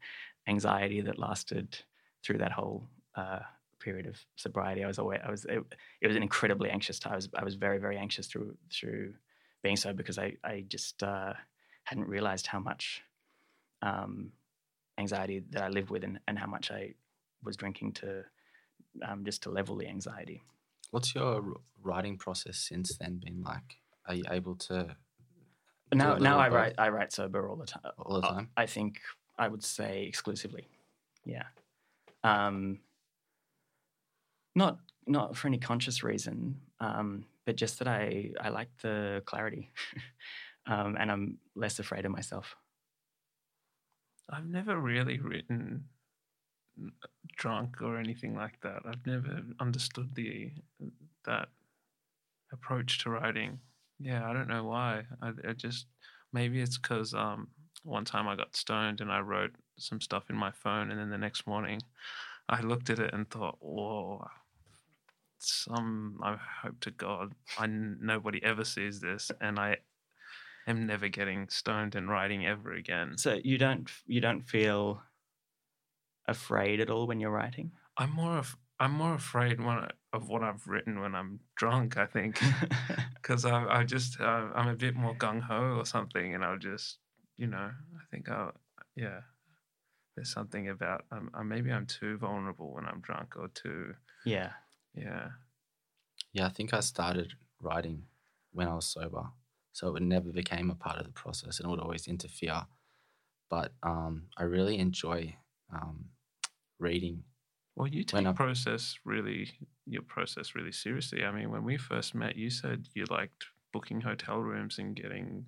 anxiety that lasted through that whole uh, period of sobriety. I was always, I was, it, it was an incredibly anxious time. I was, I was very, very anxious through through being so because I, I just uh, hadn't realized how much um, anxiety that I lived with and, and how much I was drinking to um, just to level the anxiety. What's your writing process since then been like? Are you able to now, now I write I write sober all the time. all the Uh, time? I think I would say exclusively. Yeah. Um, not not for any conscious reason, um, but just that I I like the clarity, um, and I'm less afraid of myself. I've never really written drunk or anything like that. I've never understood the that approach to writing. Yeah, I don't know why. I, I just maybe it's because um one time I got stoned and I wrote some stuff in my phone, and then the next morning I looked at it and thought, whoa. Some I hope to God I nobody ever sees this, and I am never getting stoned and writing ever again. So you don't you don't feel afraid at all when you're writing. I'm more of I'm more afraid when I, of what I've written when I'm drunk. I think because I I just uh, I'm a bit more gung ho or something, and I'll just you know I think I'll yeah. There's something about um, uh, maybe I'm too vulnerable when I'm drunk or too yeah. yeah. Yeah, I think I started writing when I was sober, so it never became a part of the process, and it would always interfere. But um, I really enjoy um, reading. Well, you When take I'm- process really your process really seriously. I mean, when we first met, you said you liked booking hotel rooms and getting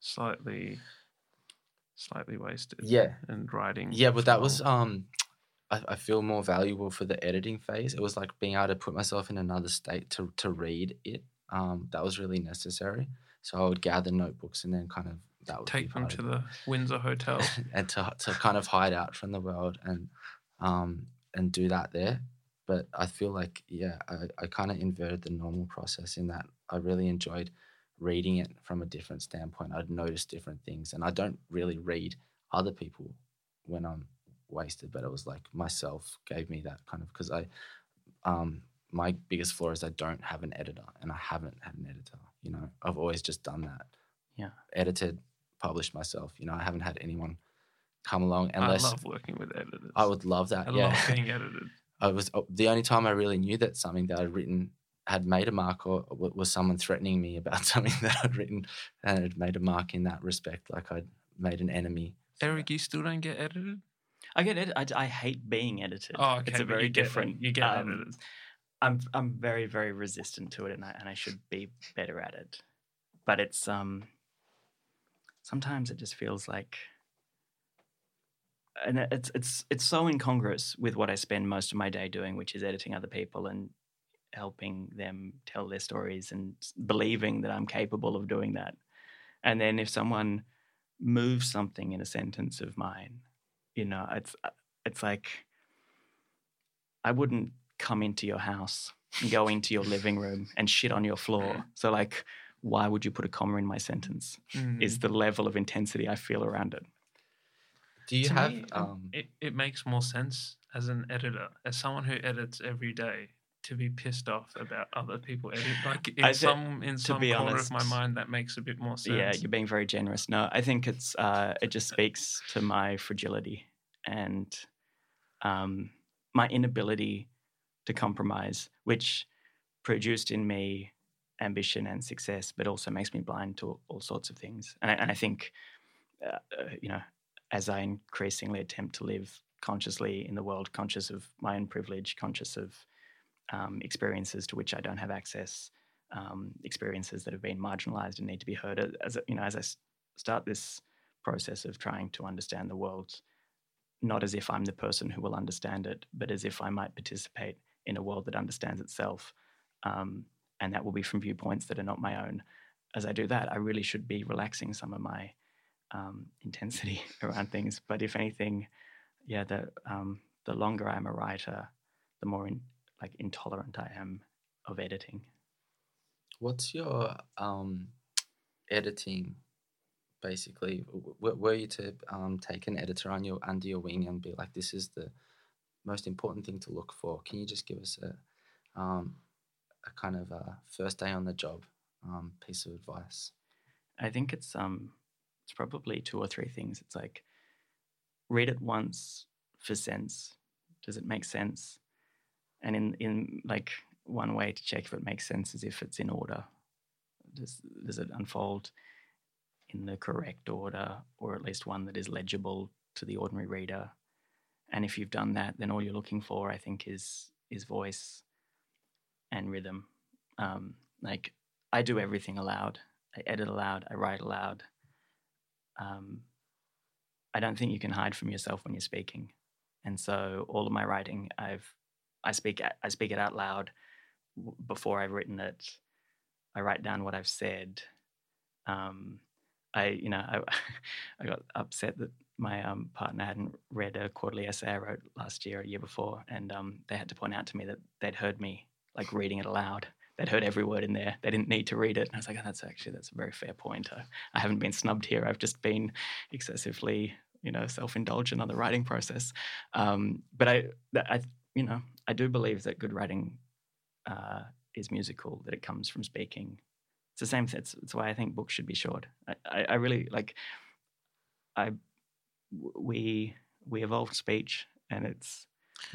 slightly slightly wasted. Yeah, and writing. yeah, but that was um, I, I feel more valuable for the editing phase. It was like being able to put myself in another state to to read it. Um, that was really necessary. So I would gather notebooks and then kind of that would be take them to the Windsor Hotel. and to to kind of hide out from the world and um and do that there. But I feel like yeah, I, I kind of inverted the normal process in that I really enjoyed reading it from a different standpoint. I'd notice different things, and I don't really read other people when I'm wasted, but it was like myself gave me that kind of because I um my biggest flaw is I don't have an editor, and I haven't had an editor. You know, I've always just done that. Yeah. edited, published myself. You know, I haven't had anyone come along unless I love working with editors. I would love I that. yeah, love being edited. I was oh, the only time I really knew that something that I'd written had made a mark, or was someone threatening me about something that I'd written and had made a mark in that respect, like I'd made an enemy. Erik, you still don't get edited? I get it. I, I hate being edited. Oh, okay. it's a but very you get, different. You get um, edited. I'm I'm very very resistant to it, and I and I should be better at it. But it's um. Sometimes it just feels like, and it's it's it's so incongruous with what I spend most of my day doing, which is editing other people and helping them tell their stories and believing that I'm capable of doing that. And then if someone moves something in a sentence of mine, you know, it's uh, it's like I wouldn't come into your house and go into your living room and shit on your floor. So like, why would you put a comma in my sentence? Mm. Is the level of intensity I feel around it. Do you To have me, um, it, it makes more sense as an editor, as someone who edits every day, to be pissed off about other people. Like in I some in some corner of my mind, that makes a bit more sense. Yeah, you're being very generous. No, I think it's uh, it just speaks to my fragility and um, my inability to compromise, which produced in me ambition and success, but also makes me blind to all sorts of things. And I, and I think, uh, uh, you know, as I increasingly attempt to live consciously in the world, conscious of my own privilege, conscious of um, experiences to which I don't have access, um, experiences that have been marginalized and need to be heard. As you know, as I start this process of trying to understand the world, not as if I'm the person who will understand it, but as if I might participate in a world that understands itself, um, and that will be from viewpoints that are not my own. As I do that, I really should be relaxing some of my um, intensity around things. But if anything, yeah, the um, the longer I'm a writer, the more in, like intolerant I am of editing. What's your um, editing? Basically, W- were you to um, take an editor on your under your wing and be like, "This is the most important thing to look for"? Can you just give us a um, a kind of a first day on the job um, piece of advice? I think it's um it's probably two or three things. It's like read it once for sense. Does it make sense? And in in like one way to check if it makes sense is if it's in order. Does does it unfold in the correct order or at least one that is legible to the ordinary reader? And if you've done that, then all you're looking for, I think, is is voice and rhythm. Um, like I do everything aloud. I edit aloud. I write aloud. Um, I don't think you can hide from yourself when you're speaking, and so all of my writing, I've I speak I speak it out loud before I've written it. I write down what I've said. Um, I you know I I got upset that my um, partner hadn't read a quarterly essay I wrote last year, a year before, and um, they had to point out to me that they'd heard me like reading it aloud they'd heard every word in there. They didn't need to read it. And I was like, oh, that's actually that's a very fair point. I, I haven't been snubbed here. I've just been excessively, you know, self-indulgent on the writing process. Um, but I, I, you know, I do believe that good writing uh, is musical. That it comes from speaking. It's the same. It's, it's why I think books should be short. I, I, I really like. I, we we evolved speech, and it's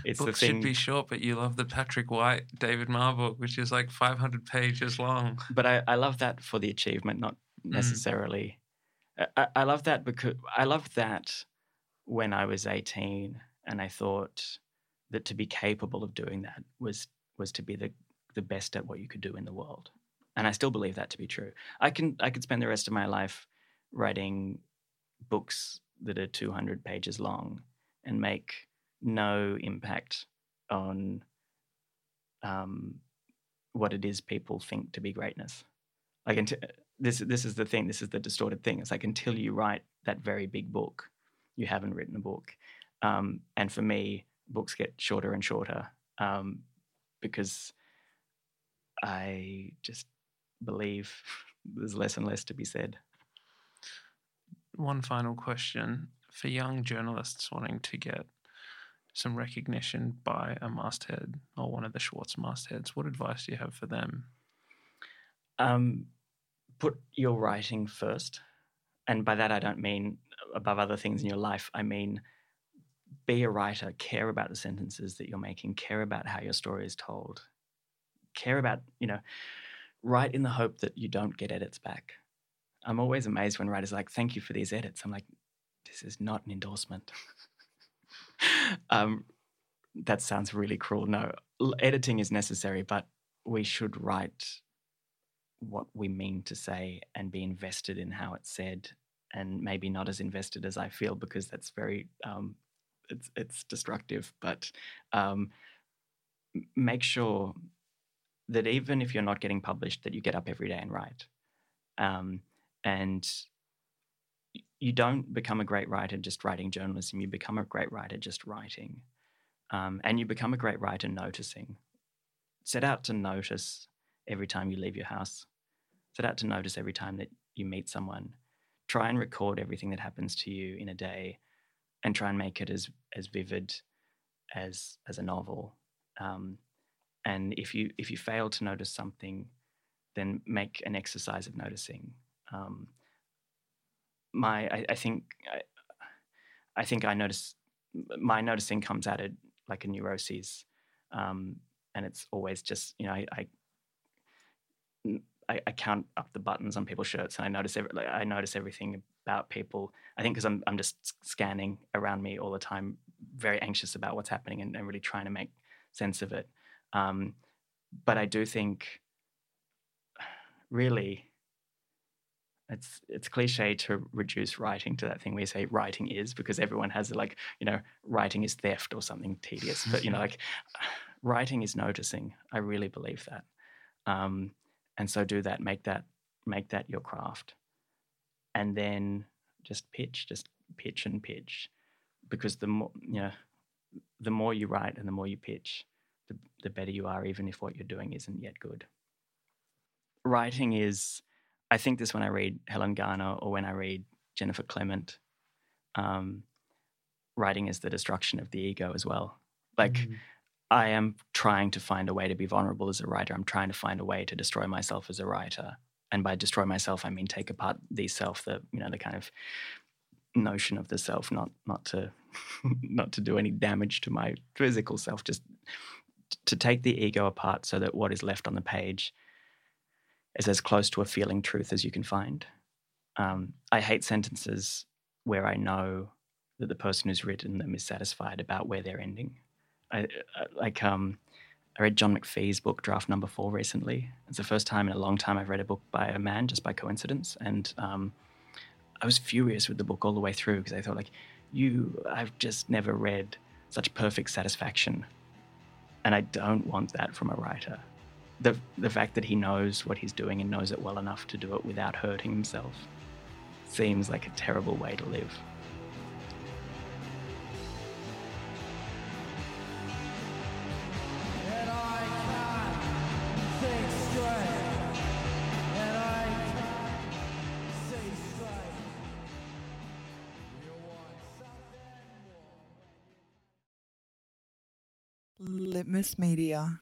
it's Books the thing. should be short, but you love the Patrick White David Marr book, which is like 500 pages long. but I, I love that for the achievement, not necessarily. I- I, I love that because I loved that when I was 18, and I thought that to be capable of doing that was was to be the the best at what you could do in the world, and I still believe that to be true. I can I could spend the rest of my life writing books that are 200 pages long and make no impact on um, what it is people think to be greatness. Like until, this, this is the thing. This is the distorted thing. It's like until you write that very big book, you haven't written a book. Um, and for me, books get shorter and shorter um, because I just believe there's less and less to be said. One final question for young journalists wanting to get some recognition by a masthead or one of the Schwartz mastheads. What advice do you have for them? Um, put your writing first. And by that, I don't mean above other things in your life. I mean, be a writer, care about the sentences that you're making, care about how your story is told, care about, you know, write in the hope that you don't get edits back. I'm always amazed when writers are like, thank you for these edits. I'm like, this is not an endorsement. um, that sounds really cruel. No, editing is necessary, but we should write what we mean to say and be invested in how it's said and maybe not as invested as I feel because that's very um, it's it's destructive but um, make sure that even if you're not getting published that you get up every day and write um, and you don't become a great writer just writing journalism you become a great writer just writing um, and you become a great writer noticing set out to notice every time you leave your house. Set out to notice every time that you meet someone. Try and record everything that happens to you in a day, and try and make it as as vivid as as a novel. Um, and if you if you fail to notice something, then make an exercise of noticing. Um, my I, I think I, I think I notice my noticing comes at it like a neuroses, um, and it's always just you know I, I I, I, count up the buttons on people's shirts and I notice every, like, I notice everything about people. I think because I'm I'm just scanning around me all the time, very anxious about what's happening and, and really trying to make sense of it. Um, but I do think, really, it's it's cliche to reduce writing to that thing where you say writing is because everyone has like you know writing is theft or something tedious. But you know like writing is noticing. I really believe that. Um, and so do that. Make that make that your craft, and then just pitch, just pitch and pitch, because the more you know, the more you write and the more you pitch, the, the better you are, even if what you're doing isn't yet good. Writing is, I think this when I read Helen Garner or when I read Jennifer Clement. Um, writing is the destruction of the ego as well. Like, mm. I am trying to find a way to be vulnerable as a writer. I'm trying to find a way to destroy myself as a writer. And by destroy myself, I mean take apart the self, the you know, the kind of notion of the self, not not to not to do any damage to my physical self, just to take the ego apart so that what is left on the page is as close to a feeling truth as you can find. Um, I hate sentences where I know that the person who's written them is satisfied about where they're ending. I, I, like um, I read John McPhee's book Draft Number Four recently. It's the first time in a long time I've read a book by a man just by coincidence, and um, I was furious with the book all the way through because I thought like, you, I've just never read such perfect satisfaction, and I don't want that from a writer. The the fact that he knows what he's doing and knows it well enough to do it without hurting himself seems like a terrible way to live. Litmus Media.